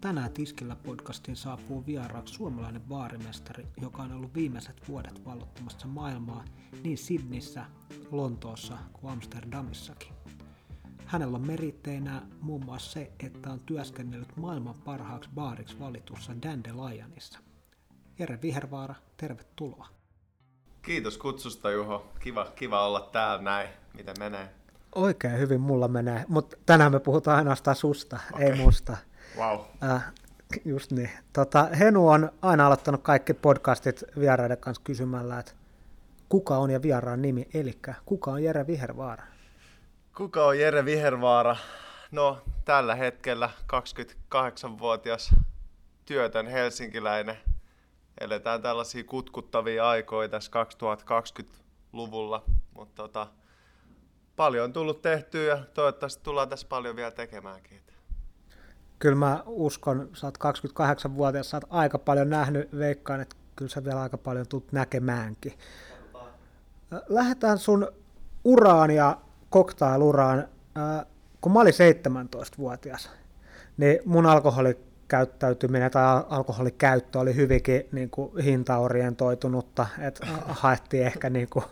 Tänään Tiskillä podcastiin saapuu vieraaksi suomalainen baarimestari, joka on ollut viimeiset vuodet vallottamassa maailmaa niin Sydneyssä, Lontoossa kuin Amsterdamissakin. Hänellä on meritteinä muun muassa se, että on työskennellyt maailman parhaaksi baariksi valitussa Dandelionissa. Jere Vihervaara, tervetuloa. Kiitos kutsusta Juho. Kiva, kiva olla täällä näin. Miten menee? Oikein hyvin mulla menee, mutta tänään me puhutaan ainoastaan susta, okay. ei musta. Wow. Äh, just niin. Tota, Henu on aina aloittanut kaikki podcastit vieraiden kanssa kysymällä, että kuka on ja vieraan nimi, eli kuka on Jere Vihervaara? Kuka on Jere Vihervaara? No, tällä hetkellä 28-vuotias työtön helsinkiläinen. Eletään tällaisia kutkuttavia aikoja tässä 2020-luvulla, mutta tota, paljon on tullut tehtyä ja toivottavasti tullaan tässä paljon vielä tekemäänkin. Kyllä mä uskon, sä oot 28-vuotias, sä oot aika paljon nähnyt, veikkaan, että kyllä sä vielä aika paljon tulet näkemäänkin. Lähdetään sun uraan ja koktailuraan. Kun mä olin 17-vuotias, niin mun alkoholikäyttäytyminen tai alkoholikäyttö oli hyvinkin niin kuin hintaorientoitunutta, että haettiin ehkä niin kuin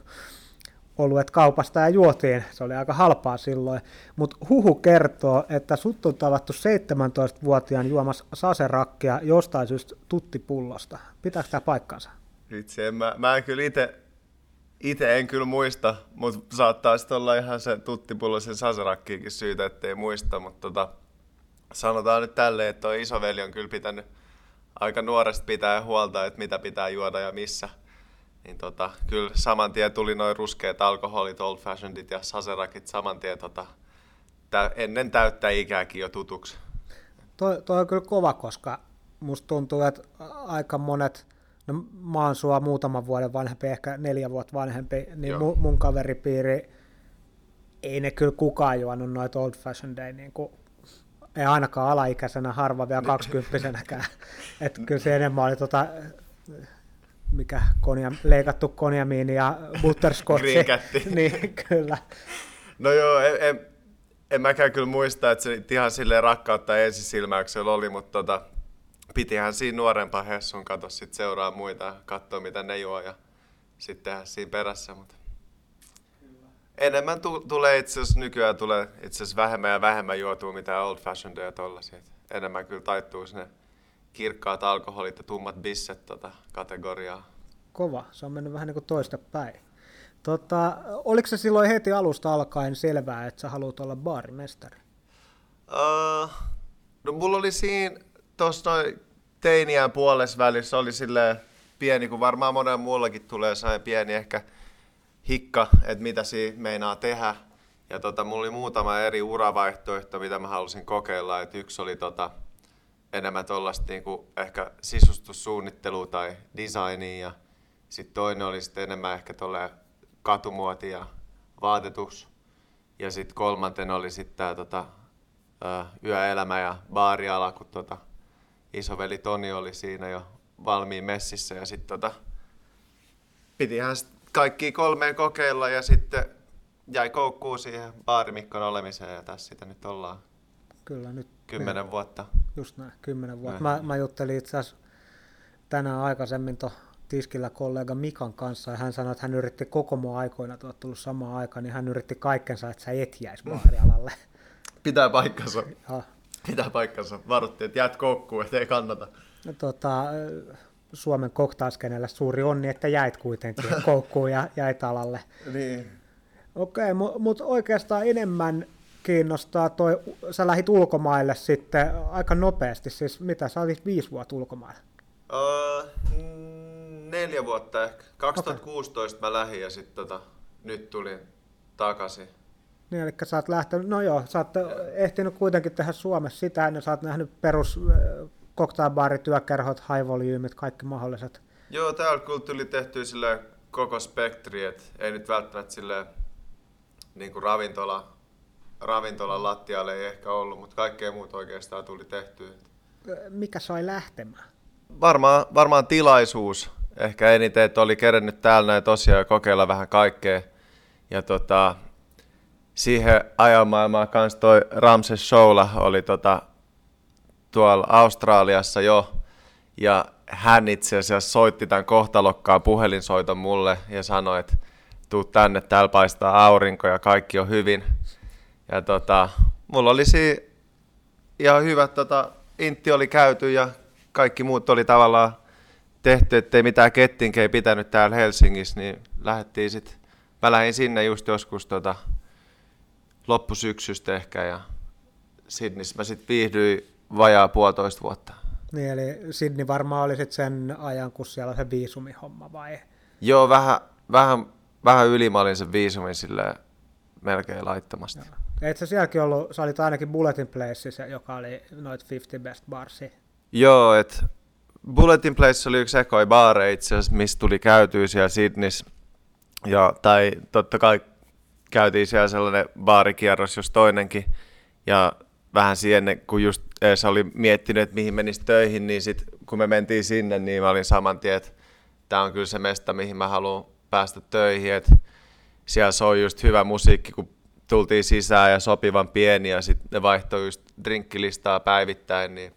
oluet kaupasta ja juotiin. Se oli aika halpaa silloin. Mutta huhu kertoo, että sut on tavattu 17-vuotiaan juomassa saserakkia jostain syystä tuttipullosta. Pitääkö tämä paikkansa? Itse en, mä, mä en kyllä itse itse en kyllä muista, mutta saattaa sitten olla ihan se tuttipullosen saserakkiikin syytä, ettei muista, mutta tota, sanotaan nyt tälleen, että tuo isoveli on kyllä pitänyt aika nuoresta pitää huolta, että mitä pitää juoda ja missä – niin tota, kyllä saman tien tuli noin ruskeat alkoholit, old fashionedit ja saserakit saman tien tota, tä, ennen täyttä ikääkin jo tutuksi. Toi, toi on kyllä kova, koska musta tuntuu, että aika monet, no mä oon sua muutaman vuoden vanhempi, ehkä neljä vuotta vanhempi, niin mu, mun kaveripiiri, ei ne kyllä kukaan juonut noita old fashioned niin kuin, ei ainakaan alaikäisenä, harva vielä kaksikymppisenäkään. että kyllä se enemmän oli tota, mikä konia, leikattu konjamiini ja butterscotch. niin, kyllä. No joo, en, en, en mäkään kyllä muista, että se ihan silleen rakkautta ensisilmäyksellä oli, mutta tota, pitihän siinä nuorempaa Hessun kato sit seuraa muita, katsoa mitä ne juo ja sitten tehdä siinä perässä. Mutta enemmän tu- tulee itse asiassa nykyään tulee itse asiassa vähemmän ja vähemmän juotua mitä old fashioned ja tollasia. Enemmän kyllä taittuu sinne kirkkaat alkoholit ja tummat bisset tota, kategoriaa. Kova, se on mennyt vähän niin kuin toista päin. Tota, oliko se silloin heti alusta alkaen selvää, että sä haluat olla baarimestari? Uh, no mulla oli siinä tuossa noin teiniään puolessa välissä oli silleen pieni, kun varmaan monen muullakin tulee sellainen pieni ehkä hikka, että mitä siinä meinaa tehdä. Ja tota, mulla oli muutama eri uravaihtoehto, mitä mä halusin kokeilla. Et yksi oli tota, enemmän tuollaista niinku ehkä sisustussuunnittelua tai designia ja sitten toinen oli sitten enemmän ehkä tuolle katumuoti ja vaatetus. Ja sitten kolmantena oli sitten tämä tota, yöelämä ja baariala, kun tota, isoveli Toni oli siinä jo valmiin messissä. Ja sitten tota, pitihän kaikki kolmeen kokeilla ja sitten jäi koukkuun siihen baarimikkon olemiseen ja tässä sitä nyt ollaan. Kyllä nyt. Kymmenen niin, vuotta. Just näin, kymmenen vuotta. Mä, mä juttelin itse asiassa tänään aikaisemmin to tiskillä kollega Mikan kanssa ja hän sanoi, että hän yritti koko mun aikoina, että olet tullut samaan aikaan, niin hän yritti kaikkensa, että sä et jäisi baarialalle. Pitää paikkansa. Ja. Pitää paikkansa. Varuttiin, että jäät koukkuun, että ei kannata. No, tota, Suomen koktaaskenellä suuri onni, että jäit kuitenkin koukkuun ja jäit alalle. niin. Okei, okay, mutta oikeastaan enemmän kiinnostaa toi, sä lähit ulkomaille sitten aika nopeasti, siis mitä, sä olit viisi vuotta ulkomailla? Uh, neljä vuotta ehkä. 2016 okay. mä lähdin ja sitten tota, nyt tulin takaisin. Niin, eli sä oot lähtenyt, no joo, sä oot ehtinyt kuitenkin tehdä Suomessa sitä, ennen sä oot nähnyt perus cocktailbaarit, työkerhot, high volyymit, kaikki mahdolliset. Joo, täällä kyllä tuli tehty sille koko spektri, että ei nyt välttämättä sille niin kuin ravintola, ravintolan lattialle ei ehkä ollut, mutta kaikkea muuta oikeastaan tuli tehtyä. Mikä sai lähtemään? Varmaan, varmaan tilaisuus ehkä eniten, että oli kerennyt täällä näin tosiaan kokeilla vähän kaikkea. Ja tota, siihen ajan maailmaan kanssa toi Ramses Showla oli tota, tuolla Australiassa jo, ja hän itse asiassa soitti tämän kohtalokkaan puhelinsoiton mulle ja sanoi, että tuu tänne, täällä paistaa aurinko ja kaikki on hyvin. Ja tota, mulla oli siinä ihan hyvä, tota, intti oli käyty ja kaikki muut oli tavallaan tehty, ettei mitään kettinkei pitänyt täällä Helsingissä, niin lähdettiin sitten, mä lähdin sinne just joskus tota, loppusyksystä ehkä ja Sydneyssä mä sitten viihdyin vajaa puolitoista vuotta. Niin, eli Sydney varmaan oli sitten sen ajan, kun siellä on se viisumihomma vai? Joo, vähän, vähän, vähän yli mä olin sen viisumin silleen melkein laittomasti. Joo. Eikö sielläkin ollut, sä olit ainakin Bulletin Placeissa, joka oli noit 50 best barsi. Joo, että Bulletin Place oli yksi ekoi baare itse asiassa, mistä tuli käytyä siellä Sydneyssä. Ja, tai totta kai käytiin siellä sellainen baarikierros, jos toinenkin. Ja vähän siihen, kun just Eesa oli miettinyt, että mihin menisi töihin, niin sit, kun me mentiin sinne, niin mä olin saman tien, että tämä on kyllä se mesta, mihin mä haluan päästä töihin. Että siellä soi just hyvä musiikki, kun tultiin sisään ja sopivan pieni ja sitten ne vaihtoi just drinkkilistaa päivittäin, niin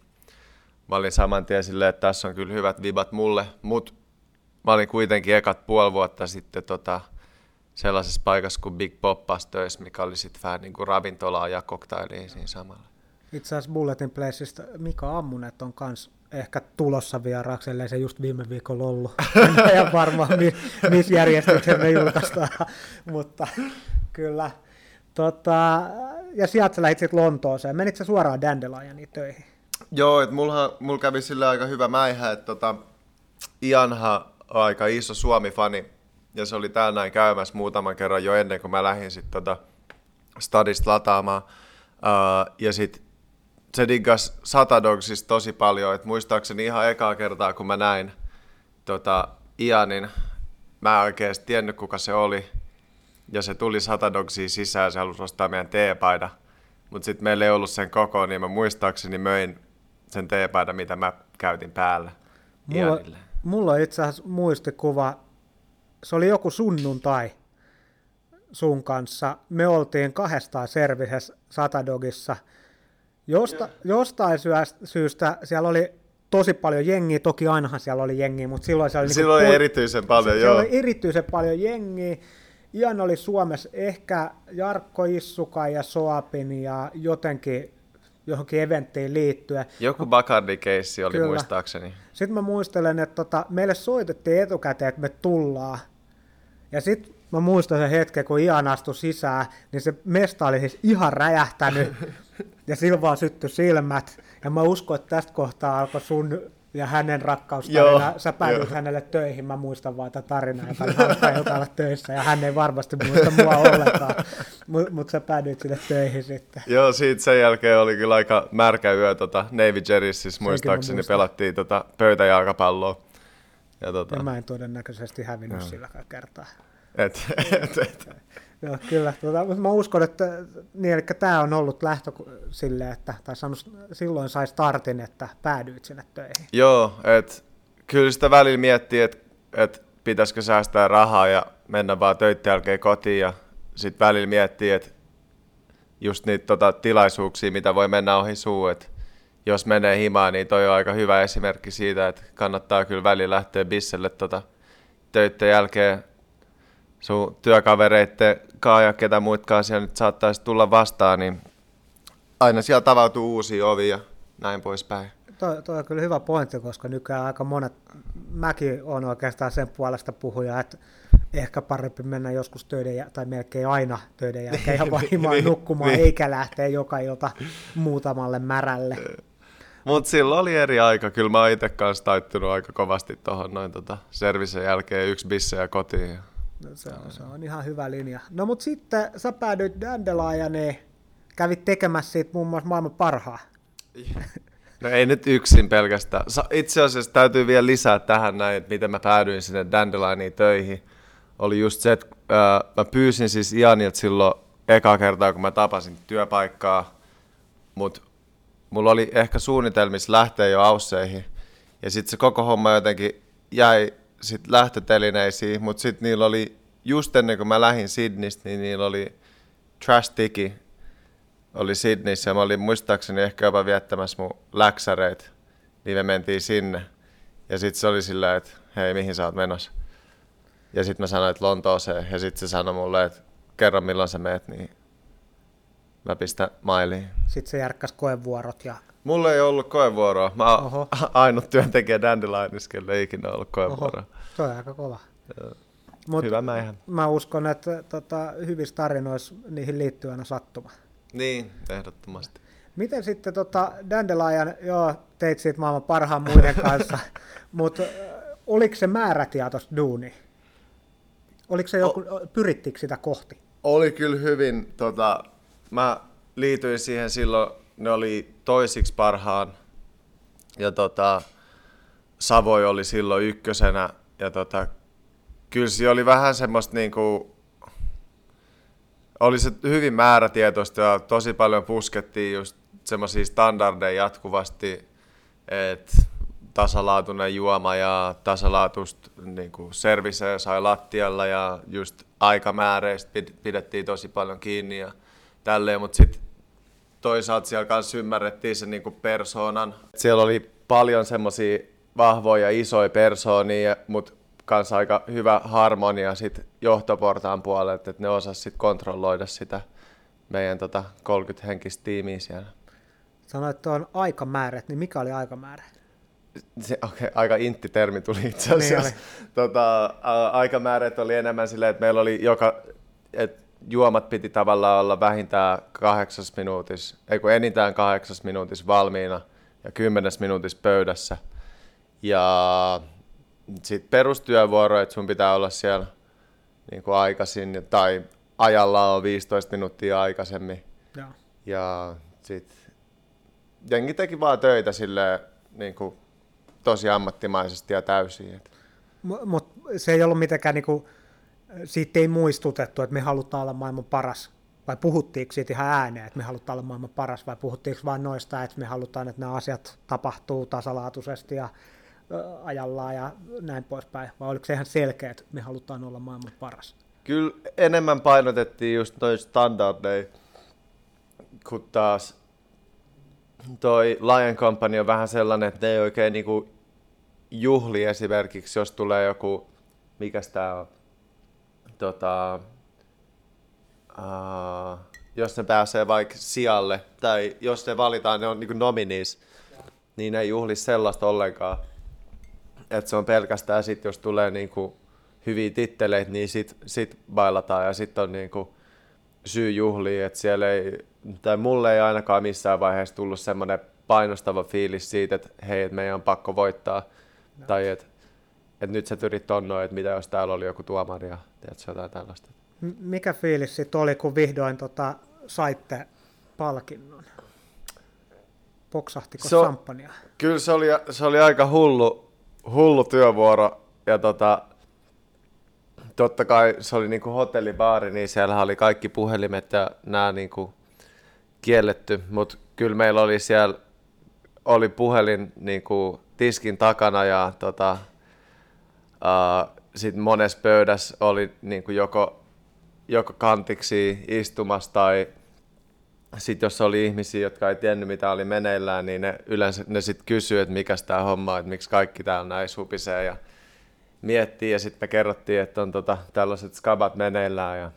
mä olin saman tien silleen, että tässä on kyllä hyvät vibat mulle, mutta mä olin kuitenkin ekat puoli vuotta sitten tota, sellaisessa paikassa kuin Big Poppas töissä, mikä oli sitten vähän niin kuin ravintolaa ja koktailia siinä samalla. Itse asiassa Bulletin Placeista Mika Ammunet on kans ehkä tulossa vieraaksi, ellei se just viime viikolla ollut. En varmaan, missä järjestyksessä me julkaistaan, mutta kyllä. Tota, ja sieltä sä lähdit sitten Lontooseen. Menit sä suoraan Dandelioniin töihin? Joo, että mulla, mulla kävi sillä aika hyvä mäihä, että tota, Ianha aika iso Suomi-fani, ja se oli täällä näin käymässä muutaman kerran jo ennen kuin mä lähdin sitten tota stadista lataamaan. Uh, ja sitten se diggas Satadogsista tosi paljon, että muistaakseni ihan ekaa kertaa, kun mä näin tota, Ianin, mä en oikeasti tiennyt kuka se oli, ja se tuli Satadogsiin sisään ja se halusi ostaa meidän teepaida. Mutta sitten meillä ei ollut sen koko, niin mä muistaakseni möin sen teepaidan, mitä mä käytin päällä mulla, mulla on itse asiassa muistikuva, se oli joku sunnuntai sun kanssa. Me oltiin kahdestaan servisessä Satadogissa. Josta, jostain syystä siellä oli tosi paljon jengiä, toki ainahan siellä oli jengiä, mutta silloin siellä oli, silloin niin kuin, erityisen paljon, siellä joo. oli erityisen paljon jengiä, Ian oli Suomessa ehkä Jarkko Issuka ja Soapin ja jotenkin johonkin eventtiin liittyen. Joku Bacardi-keissi oli Kyllä. muistaakseni. Sitten mä muistelen, että tota, meille soitettiin etukäteen, että me tullaan. Ja sitten mä muistan sen hetken, kun Ian astui sisään, niin se mesta oli siis ihan räjähtänyt. ja sillä vaan syttyi silmät. Ja mä uskon, että tästä kohtaa alkoi sun ja hänen rakkaustarina, sä päädyit hänelle töihin, mä muistan vaan tätä tarinaa, joka oli hauska olla töissä, ja hän ei varmasti muista mua ollenkaan, mutta mut sä päädyit sille töihin sitten. Joo, siitä sen jälkeen oli kyllä aika märkä yö, tota, Navy Jerry's, muistaakseni pelattiin tota, pöytäjalkapalloa. Ja, tota... ja mä en todennäköisesti hävinnyt no. sillä kertaa. Et, et, et. Joo, kyllä. Tuota, mutta mä uskon, että niin, eli tämä on ollut lähtö sille, että tai sanus, silloin sai startin, että päädyit sinne töihin. Joo, että kyllä sitä välillä miettii, että, että pitäisikö säästää rahaa ja mennä vaan töiden jälkeen kotiin ja sitten välillä miettii, että just niitä tota, tilaisuuksia, mitä voi mennä ohi suu, että jos menee himaan, niin toi on aika hyvä esimerkki siitä, että kannattaa kyllä välillä lähteä bisselle tota, töiden jälkeen sun työkavereitten kaa ja ketä muitkaan siellä nyt saattaisi tulla vastaan, niin aina siellä tavautuu uusia ovia ja näin poispäin. Tuo, tuo on kyllä hyvä pointti, koska nykyään aika monet, mäkin on oikeastaan sen puolesta puhuja, että ehkä parempi mennä joskus töiden, tai melkein aina töiden jälkeen ihan vain niin, nukkumaan, niin. eikä lähteä joka ilta muutamalle märälle. Mutta silloin oli eri aika. Kyllä mä oon itse kanssa taittunut aika kovasti tuohon noin tota, servisen jälkeen yksi bisse ja kotiin. No, se, on, se on ihan hyvä linja. No mutta sitten sä päädyit Dandelioniin, kävit tekemässä siitä muun muassa maailman parhaa. No ei nyt yksin pelkästään. Itse asiassa täytyy vielä lisää tähän näin, että miten mä päädyin sinne Dandelioniin töihin. Oli just se, että äh, mä pyysin siis Ianilta silloin eka kertaa, kun mä tapasin työpaikkaa, mutta mulla oli ehkä suunnitelmissa lähteä jo ausseihin. Ja sitten se koko homma jotenkin jäi sit lähtötelineisiin, mutta sitten niillä oli, just ennen kuin mä lähdin Sydneystä, niin niillä oli Trash Tiki oli Sydneyssä ja mä olin muistaakseni ehkä jopa viettämässä mun läksäreitä, niin me mentiin sinne. Ja sitten se oli silleen, että hei, mihin sä oot menossa? Ja sitten mä sanoin, että Lontooseen. Ja sitten se sanoi mulle, että kerro milloin sä meet, niin mä pistän mailiin. Sitten se järkkäsi koevuorot ja... Mulla ei ollut koevuoroa. Mä oon ainut työntekijä Dandelionissa, ei ikinä ollut koevuoroa. Oho. Se on aika kova. Mut Hyvä mäihän. Mä uskon, että tota, hyvissä tarinoissa niihin liittyy aina sattuma. Niin, ehdottomasti. Miten sitten tota, Dandelion, joo, teit siitä maailman parhaan muiden kanssa, mutta oliko se määrätietoista duuni? Oliko se joku, o- pyrittikö sitä kohti? Oli kyllä hyvin, tota, mä liityin siihen silloin, ne oli toisiksi parhaan, ja tota, Savoi oli silloin ykkösenä, ja tota, kyllä se oli vähän semmoista niinku, oli se hyvin määrätietoista ja tosi paljon puskettiin just semmoisia standardeja jatkuvasti, että tasalaatuinen juoma ja tasalaatuista niin serviseä sai lattialla ja just aikamääreistä pidettiin tosi paljon kiinni ja tälleen, mutta sitten toisaalta siellä kanssa ymmärrettiin se niin persoonan. Siellä oli paljon semmoisia vahvoja, isoja persoonia, mutta kanssa aika hyvä harmonia sit johtoportaan puolelta, että ne osas sit kontrolloida sitä meidän tota 30 henkistä tiimiä siellä. Sanoit, että on aikamäärät, niin mikä oli aikamäärä? Se, okay, aika intti termi tuli itse asiassa. Niin tota, ä, aikamäärät oli enemmän silleen, että meillä oli joka, että juomat piti tavallaan olla vähintään kahdeksas minuutissa, ei kun enintään kahdeksas minuutissa valmiina ja kymmenes minuutissa pöydässä. Ja sitten perustyövuoro, että sun pitää olla siellä niin kuin aikaisin tai ajalla on 15 minuuttia aikaisemmin. Ja, ja sitten jengi teki vaan töitä sille niin kuin, tosi ammattimaisesti ja täysin. Mutta mut se ei ollut mitenkään, niin kuin, siitä ei muistutettu, että me halutaan olla maailman paras. Vai puhuttiinko siitä ihan ääneen, että me halutaan olla maailman paras, vai puhuttiinko vain noista, että me halutaan, että nämä asiat tapahtuu tasalaatuisesti ja ajallaan ja näin poispäin, vai oliko se ihan selkeä, että me halutaan olla maailman paras? Kyllä enemmän painotettiin just noin standardeja, kun taas toi Lion Company on vähän sellainen, että ne ei oikein niinku juhli esimerkiksi, jos tulee joku, mikä tämä on, tota, uh, jos ne pääsee vaikka sijalle, tai jos ne valitaan, ne on niinku nominees, niin ei juhli sellaista ollenkaan että se on pelkästään sit, jos tulee niinku hyviä titteleitä, niin sit, sit bailataan ja sitten on niinku syy juhliin, että siellä ei, tai mulle ei ainakaan missään vaiheessa tullut semmoinen painostava fiilis siitä, että hei, että meidän on pakko voittaa, no. tai että et nyt sä tyrit tonnoin, että mitä jos täällä oli joku tuomari ja tiedätkö, jotain tällaista. Mikä fiilis sitten oli, kun vihdoin tota, saitte palkinnon? Poksahtiko se, champagnea? Kyllä se oli, se oli aika hullu, hullu työvuoro ja tota, totta kai se oli niinku hotellibaari, niin siellä oli kaikki puhelimet ja nämä niinku kielletty, mutta kyllä meillä oli siellä oli puhelin niinku tiskin takana ja tota, uh, sitten monessa pöydässä oli niinku joko, joko kantiksi istumassa tai sitten jos oli ihmisiä, jotka ei tiennyt mitä oli meneillään, niin ne yleensä ne sitten kysyy, että mikä tämä homma, että miksi kaikki täällä näin supisee ja miettii ja sitten me kerrottiin, että on tota, tällaiset skabat meneillään ja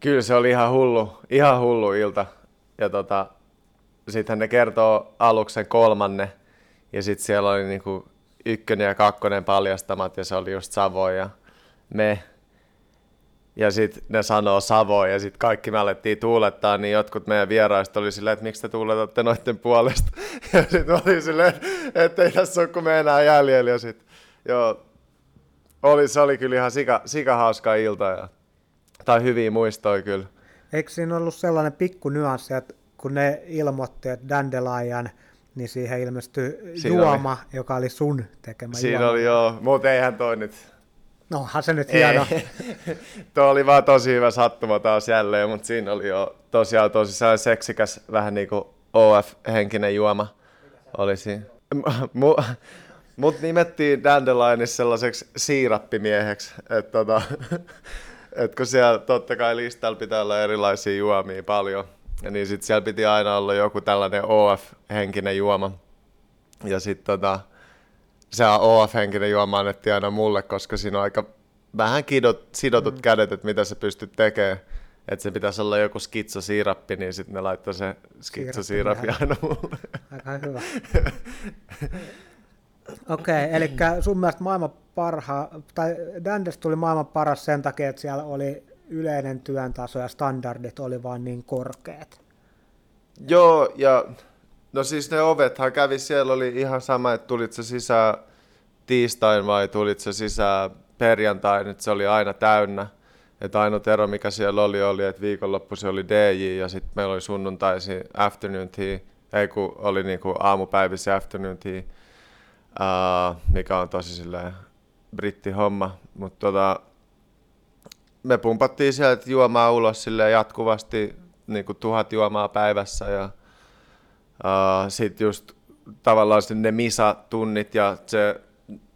kyllä se oli ihan hullu, ihan hullu ilta. Ja tota, sitten ne kertoo aluksen kolmanne ja sitten siellä oli niinku ykkönen ja kakkonen paljastamat ja se oli just Savo ja me ja sitten ne sanoo Savo ja sitten kaikki me alettiin tuulettaa, niin jotkut meidän vieraista oli silleen, että miksi te tuuletatte noiden puolesta. Ja sitten oli silleen, että ei tässä ole kuin me enää jäljellä. Ja sitten, joo, oli, se oli kyllä ihan sika, sika hauska ilta ja, tai hyviä muistoja kyllä. Eikö siinä ollut sellainen pikku nyanssi, että kun ne ilmoitti, että Dandelion, niin siihen ilmestyi siinä juoma, oli. joka oli sun tekemä Siinä juoma. oli joo, mutta eihän toi nyt No onhan se nyt hieno. Tuo oli vaan tosi hyvä sattuma taas jälleen, mutta siinä oli jo tosiaan tosi seksikäs, vähän niin kuin OF-henkinen juoma oli siinä. Mut nimettiin Dandelionissa sellaiseksi siirappimieheksi, että tota, Et kun siellä totta kai listalla pitää olla erilaisia juomia paljon, ja niin sitten siellä piti aina olla joku tällainen OF-henkinen juoma. Ja sitten tota, se OF-henkinen juoma annettiin aina mulle, koska siinä on aika vähän kidot, sidotut mm. kädet, että mitä se pystyt tekemään. Että se pitäisi olla joku skitsosiirappi, niin sitten ne laittoi se skitsosiirappi aina mulle. Aika hyvä. Okei, okay, eli sun mielestä maailman parha, tai Dandes tuli maailman paras sen takia, että siellä oli yleinen työn taso ja standardit oli vaan niin korkeat. Joo, ja no siis ne ovethan kävi, siellä oli ihan sama, että tulit se sisään tiistain vai tulit se sisään perjantain, että se oli aina täynnä. Että ainoa ero, mikä siellä oli, oli, että viikonloppu se oli DJ ja sitten meillä oli sunnuntaisi afternoon tea, ei kun oli niinku aamupäivissä afternoon tea, uh, mikä on tosi silleen brittihomma. Mutta tota, me pumpattiin sieltä juomaa ulos sille jatkuvasti niin kuin tuhat juomaa päivässä ja uh, sitten just tavallaan ne misa-tunnit ja se,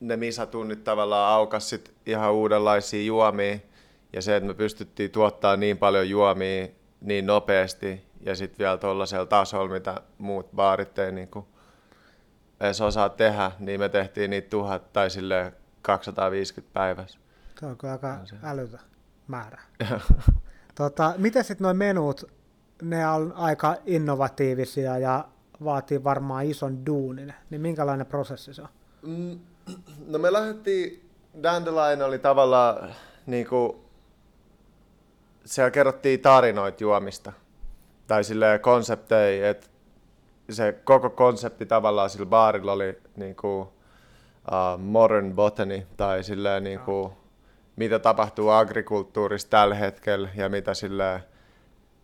ne misa-tunnit tavallaan aukas sit ihan uudenlaisia juomia ja se, että me pystyttiin tuottaa niin paljon juomia niin nopeasti ja sitten vielä tuollaisella tasolla, mitä muut baarit ei niin kuin edes osaa tehdä, niin me tehtiin niitä tuhat tai sille 250 päivässä. Se on aika älytä määrä. tota, miten sitten nuo menut, ne on aika innovatiivisia ja vaatii varmaan ison duunin, niin minkälainen prosessi se on? Mm, no me lähdettiin, Dandelion oli tavallaan niin kuin, siellä kerrottiin tarinoita juomista, tai sille konsepteja, että se koko konsepti tavallaan sillä baarilla oli niin kuin, uh, modern botany, tai silleen niin kuin, mitä tapahtuu agrikulttuurissa tällä hetkellä ja mitä sille,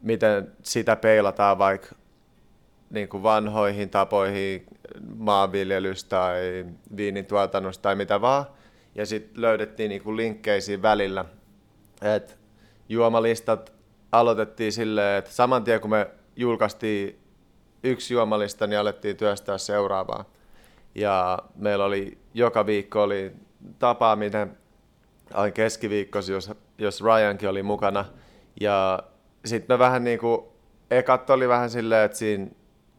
miten sitä peilataan vaikka niin kuin vanhoihin tapoihin maanviljelystä tai viinin tuotannosta tai mitä vaan. Ja sitten löydettiin niin linkkeisiin välillä. Et juomalistat aloitettiin silleen, että saman tien kun me julkaistiin yksi juomalista, niin alettiin työstää seuraavaa. Ja meillä oli joka viikko oli tapaaminen aina keskiviikkosi, jos, jos Ryankin oli mukana. Ja sitten me vähän niin kuin, ekat oli vähän silleen, että siinä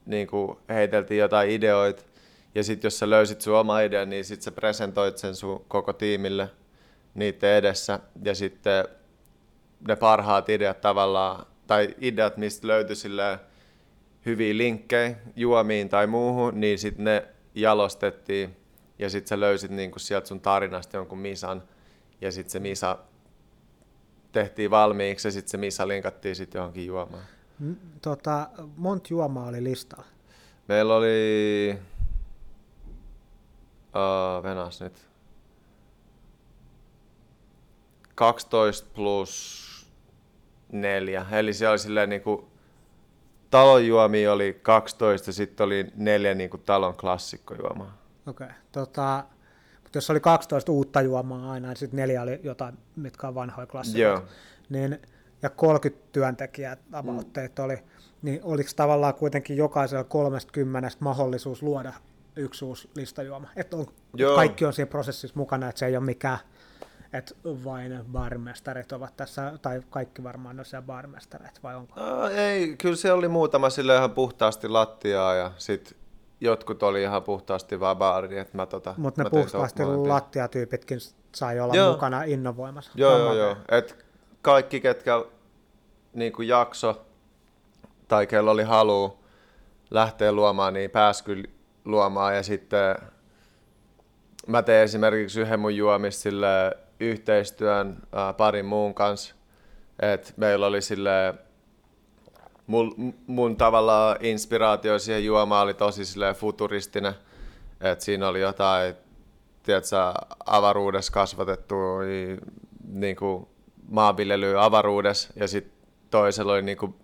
niin kuin heiteltiin jotain ideoita, ja sitten jos sä löysit sun oma idean, niin sitten sä presentoit sen sun koko tiimille niiden edessä, ja sitten ne parhaat ideat tavallaan, tai ideat, mistä löytyi silleen hyviä linkkejä juomiin tai muuhun, niin sitten ne jalostettiin, ja sitten sä löysit niinku sieltä sun tarinasta jonkun misan, ja sitten se misa tehtiin valmiiksi ja sitten se misa linkattiin sitten johonkin juomaan. Tota, monta juomaa oli listalla? Meillä oli... Uh, venas nyt. 12 plus 4. Eli se oli silleen niinku... Talon juomia oli 12 ja sitten oli neljä niinku talon klassikkojuomaa. Okei. Okay. Tota, jos oli 12 uutta juomaa aina, niin sitten neljä oli jotain, mitkä on vanhoja klassikoita, niin, ja 30 työntekijää tavoitteet mm. oli, niin oliko tavallaan kuitenkin jokaisella 30 mahdollisuus luoda yksi uusi listajuoma? Että on, Joo. kaikki on siinä prosessissa mukana, että se ei ole mikään, että vain barmestarit ovat tässä, tai kaikki varmaan on siellä barmestarit, vai onko? No, ei, kyllä se oli muutama sille ihan puhtaasti lattiaa, ja sitten jotkut oli ihan puhtaasti vaan baari. Että mä tota, Mutta ne puhtaasti lattiatyypitkin sai olla joo. mukana innovoimassa. Joo, joo, joo. Et kaikki, ketkä niin kuin jakso tai kello oli halu lähteä luomaan, niin pääsi kyllä luomaan. Ja sitten mä tein esimerkiksi yhden mun juomista yhteistyön ää, parin muun kanssa. Et meillä oli sille mun, mun tavallaan inspiraatio siihen juomaan oli tosi futuristinen. Et siinä oli jotain, tiedätkö, avaruudessa kasvatettu niin kuin avaruudessa ja sitten toisella oli niin kuin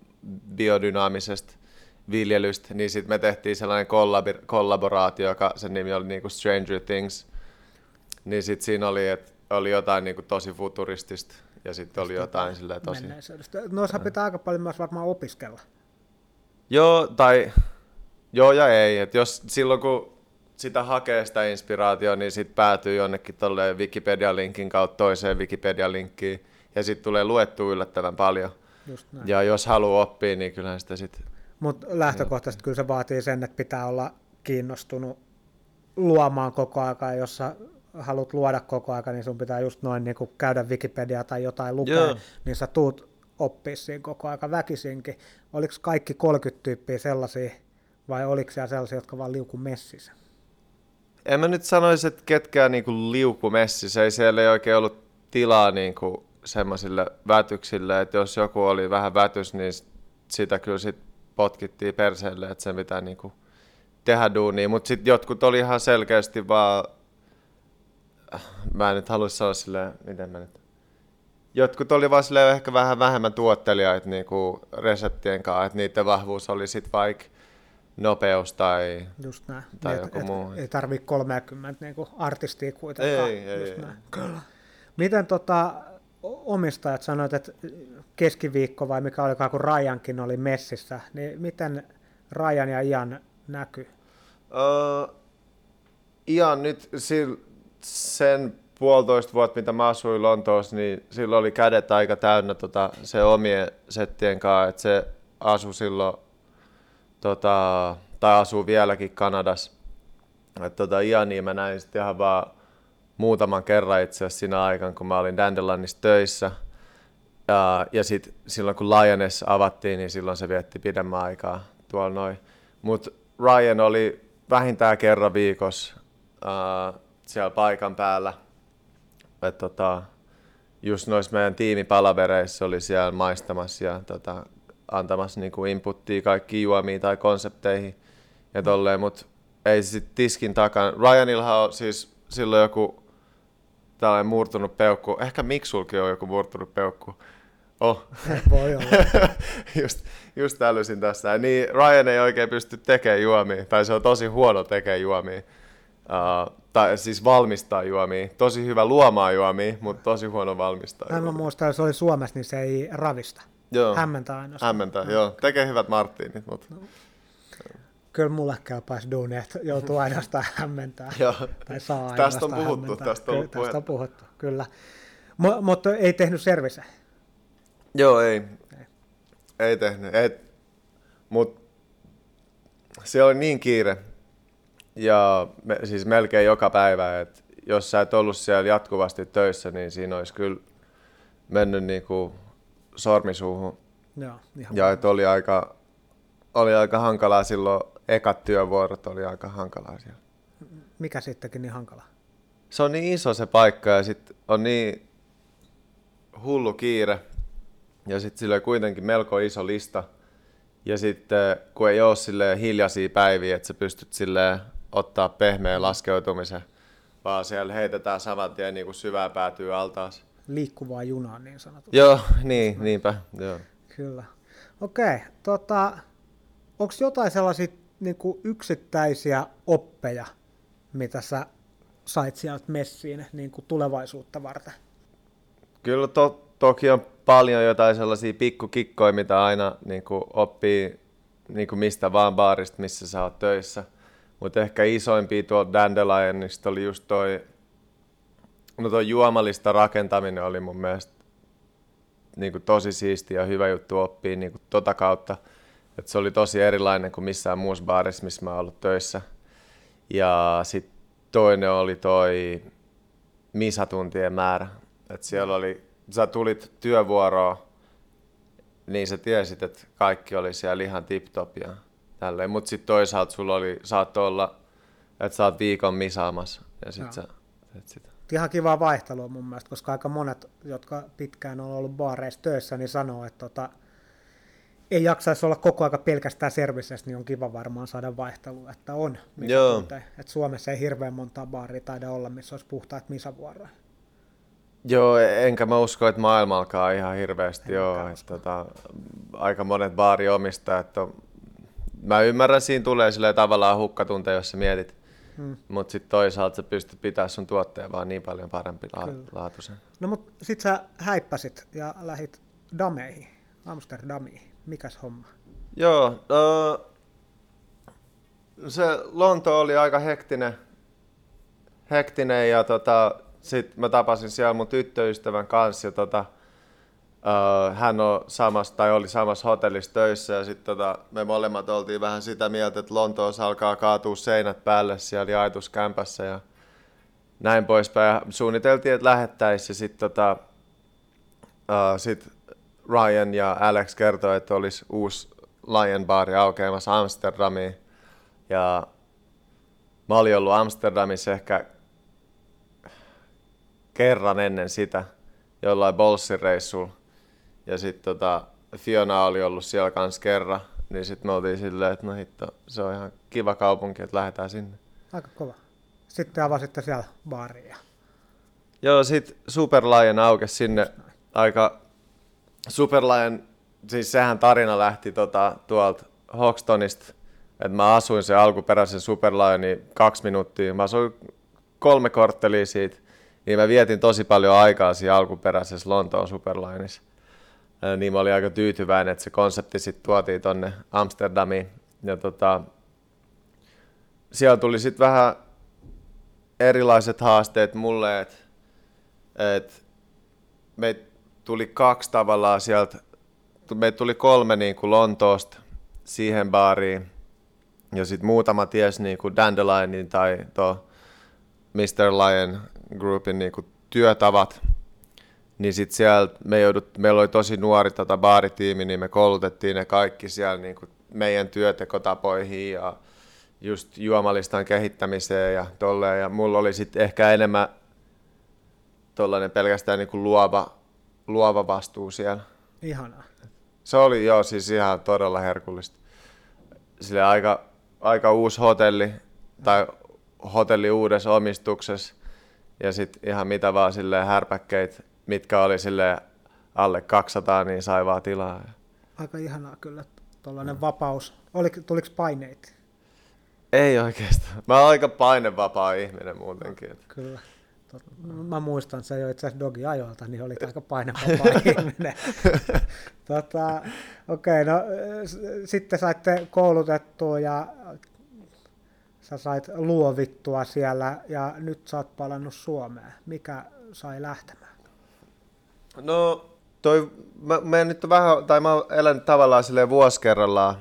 biodynaamisesta viljelystä, niin sitten me tehtiin sellainen kollabor- kollaboraatio, joka sen nimi oli niin kuin Stranger Things. Niin sitten siinä oli, että oli jotain niin kuin tosi futuristista ja sitten oli jotain silleen tosi... Noissa pitää aika paljon myös varmaan opiskella. Joo, tai joo ja ei. Et jos silloin kun sitä hakee sitä inspiraatiota, niin sitten päätyy jonnekin tuolle Wikipedia-linkin kautta toiseen Wikipedia-linkkiin. ja sitten tulee luettu yllättävän paljon. Just näin. Ja jos haluaa oppia, niin kyllähän sitä sitten... Mutta lähtökohtaisesti kyllä se vaatii sen, että pitää olla kiinnostunut luomaan koko aika, jos sä haluat luoda koko aika, niin sun pitää just noin niin kuin käydä Wikipedia tai jotain lukea, Joo. niin sä tuut oppia siinä koko aika väkisinkin. Oliko kaikki 30 tyyppiä sellaisia, vai oliko siellä sellaisia, jotka vaan liuku messissä? En mä nyt sanoisi, että ketkään niinku liukumessissä, ei siellä ei oikein ollut tilaa niinku semmoisille vätyksille, että jos joku oli vähän vätys, niin sitä kyllä sit potkittiin perseelle, että sen pitää niinku tehdä duunia, mutta sitten jotkut oli ihan selkeästi vaan, mä en nyt halua sanoa silleen, miten mä nyt, jotkut oli vaan silleen ehkä vähän vähemmän tuottelijaita niinku reseptien kanssa, että niiden vahvuus oli sitten vaikka nopeus tai Just näin. Tai Niin, joku muu. Ei tarvii 30 niin kuin artistia kuitenkaan. Ei, ei, Just ei. näin. Kyllä. Miten tota, omistajat sanoit, että keskiviikko vai mikä olikaan, kun Rajankin oli messissä, niin miten Rajan ja Ian näkyy? Uh, ihan nyt sil, sen puolitoista vuotta, mitä mä asuin Lontoossa, niin silloin oli kädet aika täynnä tota, se omien settien kanssa, että se asui silloin, tota, tai asuu vieläkin Kanadassa. Et tota, Iania mä näin sitten ihan vaan muutaman kerran itse asiassa siinä aikana, kun mä olin Dandelionissa töissä. Ja, ja sitten silloin kun Lioness avattiin, niin silloin se vietti pidemmän aikaa tuolla noin. Mutta Ryan oli vähintään kerran viikossa uh, siellä paikan päällä. Et tota, just noissa meidän tiimipalavereissa oli siellä maistamassa ja tota, antamassa niinku inputtia kaikki juomiin tai konsepteihin ja tolleen, mutta ei se sit tiskin takana. Ryanilhan on siis silloin joku tällainen murtunut peukku. Ehkä Miksulkin on joku murtunut peukku. Oh. Voi olla. just, just älysin tässä. Niin Ryan ei oikein pysty tekemään juomia, tai se on tosi huono tekemään juomia. Uh, tai siis valmistaa juomia. Tosi hyvä luomaan juomia, mutta tosi huono valmistaa Hän muistan, se oli Suomessa, niin se ei ravista. Joo, Hämmentää ainoastaan. hämmentää. Joo, tekee hyvät Martinit, mutta Kyllä mulle kelpaisi duuni, että joutuu ainoastaan hämmentää. joo. Tai saa Tästä on puhuttu, hämmentää. tästä on Kyllä, tästä on puhuttu, kyllä. Mo- mutta ei tehnyt servise. Joo, ei. Ei tehnyt. Et, mut se oli niin kiire. Ja me, siis melkein joka päivä, että jos sä et ollut siellä jatkuvasti töissä, niin siinä olisi kyllä mennyt niinku sormisuuhun. Joo, ihan Ja et oli aika, oli aika hankalaa silloin, ekat työvuorot oli aika hankalaa siellä. Mikä sittenkin niin hankala? Se on niin iso se paikka ja sitten on niin hullu kiire. Ja sitten sillä kuitenkin melko iso lista. Ja sitten kun ei ole silleen hiljaisia päiviä, että sä pystyt silleen ottaa pehmeän laskeutumisen, vaan siellä heitetään saman tien niin kuin syvää päätyy altaas. Liikkuvaa junaa niin sanotusti. Joo, niin, niinpä. Joo. Kyllä. Okei, tota, onko jotain sellaisia niin kuin yksittäisiä oppeja, mitä sä sait sieltä messiin niin kuin tulevaisuutta varten? Kyllä to, toki on paljon jotain sellaisia pikkukikkoja, mitä aina niin kuin oppii niin kuin mistä vaan baarista, missä sä oot töissä. Mutta ehkä isoimpia tuolta Dandelionista oli just toi, no toi juomalista rakentaminen oli mun mielestä niin kuin tosi siisti ja hyvä juttu oppia niin kuin tota kautta. Et se oli tosi erilainen kuin missään muussa baarissa, missä mä oon ollut töissä. Ja sitten toinen oli toi misatuntien määrä. Et siellä oli, sä tulit työvuoroon, niin sä tiesit, että kaikki oli siellä ihan tip-top ja tälleen. Mutta sitten toisaalta sulla oli, saattoi olla, että sä oot viikon misaamassa ja sit sä teet sitä. Ihan kivaa vaihtelua mun mielestä, koska aika monet, jotka pitkään on ollut baareissa töissä, niin sanoo, että tota, ei jaksaisi olla koko aika pelkästään servicessä, niin on kiva varmaan saada vaihtelua, että on. Joo. Et Suomessa ei hirveän montaa baaria taida olla, missä olisi puhtaat misavuoroja. Joo, enkä mä usko, että maailma alkaa ihan hirveästi. En Joo, että, tota, aika monet baariomistajat on, mä ymmärrän, siinä tulee silleen tavallaan hukkatunte, jos sä mietit. Hmm. Mutta sitten toisaalta sä pystyt pitämään sun tuotteen vaan niin paljon parempi la- laatuisen. No mut sit sä häippäsit ja lähit Dameihin, Amsterdamiin. Mikäs homma? Joo, no, se Lonto oli aika hektinen, hektinen ja tota, sit mä tapasin siellä mun tyttöystävän kanssa ja tota, hän on samassa, tai oli samassa hotellissa töissä ja sitten tota, me molemmat oltiin vähän sitä mieltä, että Lontoossa alkaa kaatua seinät päälle siellä jaetuskämpässä ja näin poispäin. Ja suunniteltiin, että lähettäisiin sitten tota, uh, sit Ryan ja Alex kertoi, että olisi uusi Lion Bar aukeamassa Amsterdamiin. Ja mä olin ollut Amsterdamissa ehkä kerran ennen sitä jollain Bolsin reissulla. Ja sitten tota, Fiona oli ollut siellä kanssa kerran. Niin sitten me oltiin silleen, että no hitto, se on ihan kiva kaupunki, että lähdetään sinne. Aika kova. Sitten avasitte siellä baaria. Joo, sitten Super Lion aukesi sinne aika... Super Lion, siis sehän tarina lähti tota, tuolta Hoxtonista, että mä asuin se alkuperäisen Super Lionin kaksi minuuttia. Mä asuin kolme korttelia siitä, niin mä vietin tosi paljon aikaa siinä alkuperäisessä Lontoon Superlineissa. Niin mä olin aika tyytyväinen, että se konsepti sitten tuotiin tonne Amsterdamiin. Ja tota, siellä tuli sitten vähän erilaiset haasteet mulle, että et me tuli kaksi tavallaan sieltä, me tuli kolme niin kuin Lontoosta siihen baariin, ja sitten muutama ties niin kuin Dandelionin tai tuo Mr. Lion Groupin niin kuin työtavat, niin sitten siellä me joudut, meillä oli tosi nuori tota baaritiimi, niin me koulutettiin ne kaikki siellä niin kuin meidän työtekotapoihin ja just juomalistan kehittämiseen ja tolleen. Ja mulla oli sitten ehkä enemmän tollainen pelkästään niin kuin luova, luova vastuu siellä. Ihanaa. Se oli joo, siis ihan todella herkullista. Sille aika, aika uusi hotelli, tai hotelli uudessa omistuksessa, ja sitten ihan mitä vaan sille härpäkkeitä, mitkä oli sille alle 200, niin sai vaan tilaa. Aika ihanaa kyllä, tuollainen mm. vapaus. Oli, tuliko paineita? Ei oikeastaan. Mä oon aika painevapaa ihminen muutenkin. Kyllä. Mä muistan se jo itse asiassa Dogi ajoilta, niin oli aika painevapaa ihminen. tota, Okei, okay, no sitten saitte koulutettua ja sä sait luovittua siellä ja nyt sä oot palannut Suomeen. Mikä sai lähtemään? No, toi, mä, mä nyt vähän, tai mä elänyt tavallaan silleen vuosi kerrallaan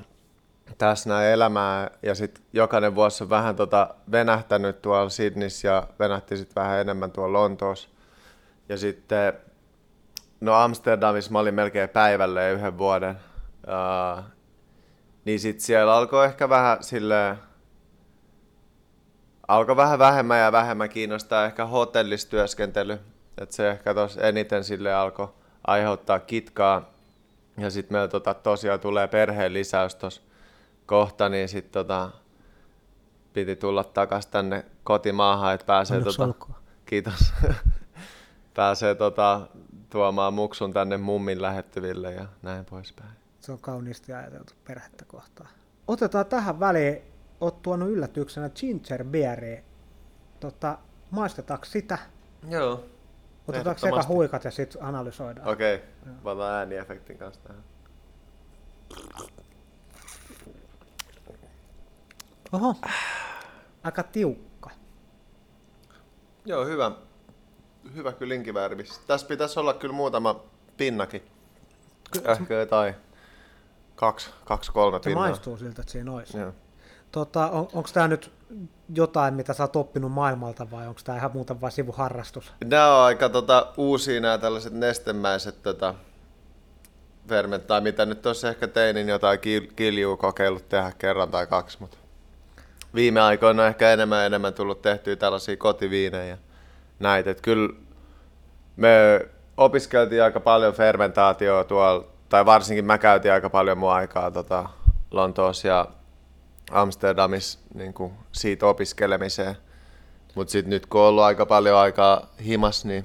tässä näin elämää ja sitten jokainen vuosi on vähän tota venähtänyt tuolla Sydneyssä ja venähti sitten vähän enemmän tuolla Lontoossa. Ja sitten, no Amsterdamissa mä olin melkein päivälle yhden vuoden. Uh, niin sitten siellä alkoi ehkä vähän silleen, alkoi vähän vähemmän ja vähemmän kiinnostaa ehkä hotellistyöskentely. Että se ehkä tos eniten sille alkoi aiheuttaa kitkaa. Ja sitten meillä tota, tosiaan tulee perheen lisäys tuossa kohta, niin sitten tota, piti tulla takaisin tänne kotimaahan, että pääsee, tota, kiitos, pääsee tota, tuomaan muksun tänne mummin lähettyville ja näin poispäin. Se on kauniisti ajateltu perhettä kohtaan. Otetaan tähän väliin, oot tuonut yllätyksenä ginger beeria. Tota, maistetaanko sitä? Joo. Otetaanko sekä huikat ja sitten analysoidaan? Okei, okay. mä otan ääniefektin kanssa tähän. Oho, aika tiukka. Joo, hyvä. Hyvä kyllä inkiväärivis. Tässä pitäisi olla kyllä muutama pinnakin. Ehkä jotain kaksi, kaksi kolme pinnaa. Se maistuu siltä, että siinä olisi. Joo. Tota, on, onko tämä nyt jotain, mitä sä oot oppinut maailmalta vai onko tämä ihan muuta vain sivuharrastus? Nämä on aika tota, uusia nämä tällaiset nestemäiset tota, ferment, tai mitä nyt tuossa ehkä tein, niin jotain kil, kiljuu kokeillut tehdä kerran tai kaksi, mutta viime aikoina on ehkä enemmän ja enemmän tullut tehtyä tällaisia kotiviinejä näitä. Että kyllä me opiskeltiin aika paljon fermentaatioa tuolla, tai varsinkin mä käytin aika paljon mun aikaa tota, Lontoossa ja Amsterdamissa niin kuin siitä opiskelemiseen. Mutta sitten nyt kun on ollut aika paljon aikaa himas, niin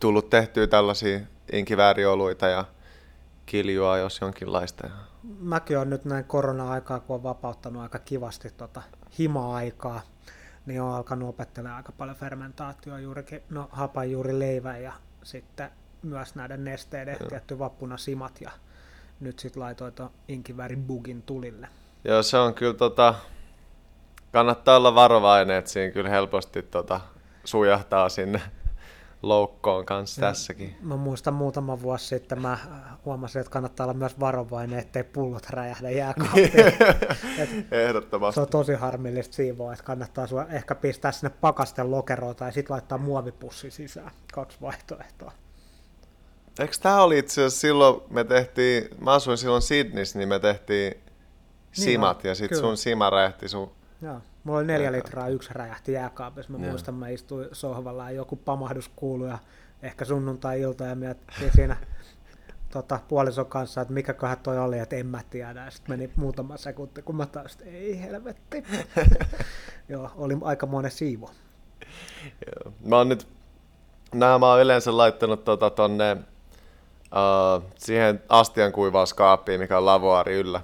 tullut tehtyä tällaisia inkiväärioluita ja kiljua, jos jonkinlaista mäkin olen nyt näin korona-aikaa, kun on vapauttanut aika kivasti tota hima-aikaa, niin olen alkanut opettelemaan aika paljon fermentaatioa juurikin, no hapan juuri leivän ja sitten myös näiden nesteiden, tietty vappuna simat ja nyt sitten laitoin tuon inkivärin bugin tulille. Joo, se on kyllä tota, kannattaa olla varovainen, että siinä kyllä helposti tota, sujahtaa sinne loukkoon kanssa tässäkin. Mä muistan muutama vuosi sitten, mä huomasin, että kannattaa olla myös varovainen, ettei pullot räjähdä jääkaappiin. Ehdottomasti. Se on tosi harmillista siivoa, että kannattaa sua ehkä pistää sinne pakasten lokeroon tai sitten laittaa muovipussi sisään. Kaksi vaihtoehtoa. Eikö tämä oli itse asiassa silloin, me tehtiin, mä asuin silloin Sydneyssä, niin me tehtiin simat on, ja sitten sun sima räjähti sun Joo. Mulla oli neljä litraa, yksi räjähti jääkaapissa. Mä Joo. muistan, mä istuin sohvalla ja joku pamahdus kuului ja ehkä sunnuntai-ilta ja miettii siinä tota, puolison kanssa, että mikä kohan toi oli, että en mä tiedä. Ja sitten meni muutama sekunti, kun mä taas, että ei helvetti. Joo, oli aika monen siivo. Joo. Mä oon nyt, nämä mä oon yleensä laittanut tota tonne uh, siihen astian kuivauskaappiin, mikä on lavoari yllä.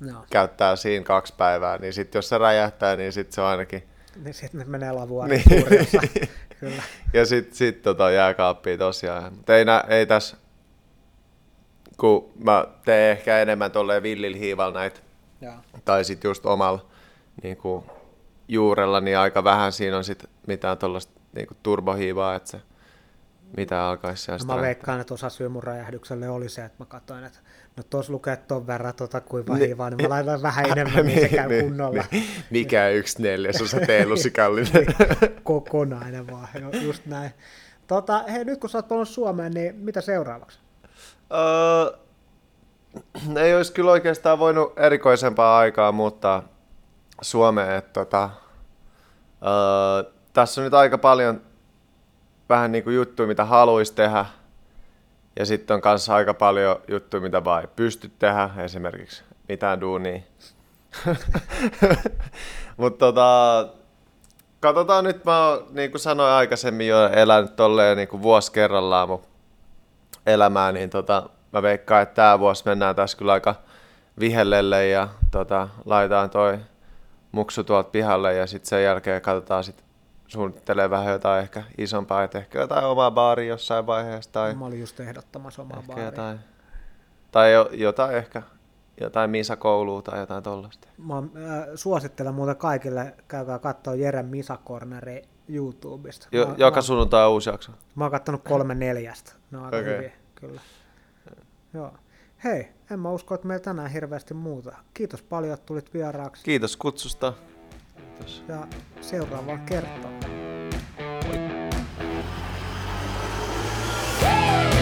Joo. Käyttää siinä kaksi päivää, niin sitten jos se räjähtää, niin sitten se on ainakin... Niin sitten ne menee lavuaarin Niin. Kyllä. Ja sitten sit tota jääkaappia tosiaan. Mutta ei, nä, ei tässä, kun mä teen ehkä enemmän tolleen villillä hiivalla näitä, Joo. tai sitten just omalla niin kuin, juurella, niin aika vähän siinä on sit mitään tuollaista niin turbohiivaa, että se mitä alkaisi No mä veikkaan, että osa syy mun räjähdykselle oli se, että mä katsoin, että no tuossa lukee ton verran tota kuivaa Ni- hiivaa, niin mä laitan vähän enemmän, niin se käy kunnolla. Mikä yksi neljäsosa teelusikallinen. Niin. Kokonainen vaan, joo, just näin. Tota, hei, nyt kun sä oot palannut Suomeen, niin mitä seuraavaksi? Öö, ei olisi kyllä oikeastaan voinut erikoisempaa aikaa muuttaa Suomeen. Että, tota, öö, tässä on nyt aika paljon vähän niin kuin juttuja, mitä haluaisi tehdä. Ja sitten on kanssa aika paljon juttuja, mitä vaan ei pysty tehdä. Esimerkiksi mitään duunia. Mutta tota, katsotaan nyt, mä oon, niin kuin sanoin aikaisemmin jo, elänyt tolleen niin kuin vuosi kerrallaan mun elämää, niin tota, mä veikkaan, että tämä vuosi mennään tässä kyllä aika vihellelle ja tota, laitetaan toi muksu tuolta pihalle ja sitten sen jälkeen katsotaan sit suunnittelee vähän jotain ehkä isompaa, että ehkä jotain omaa baaria jossain vaiheessa tai Mä olin just ehdottamassa omaa baaria. jotain, tai jo, jotain ehkä jotain misakoulua tai jotain tollasta. Mä äh, suosittelen muuten kaikille, käykää katsoa Jere Misakorneri YouTubesta. Jo, mä, joka mä, sunnuntai on uusi jakso. mä oon kattonut kolme neljästä. Ne on aika Okei. hyviä, kyllä. Joo. Hei, en mä usko, että meillä tänään hirveästi muuta. Kiitos paljon, että tulit vieraaksi. Kiitos kutsusta. Kiitos. Ja seuraavaan kertaan. Hey!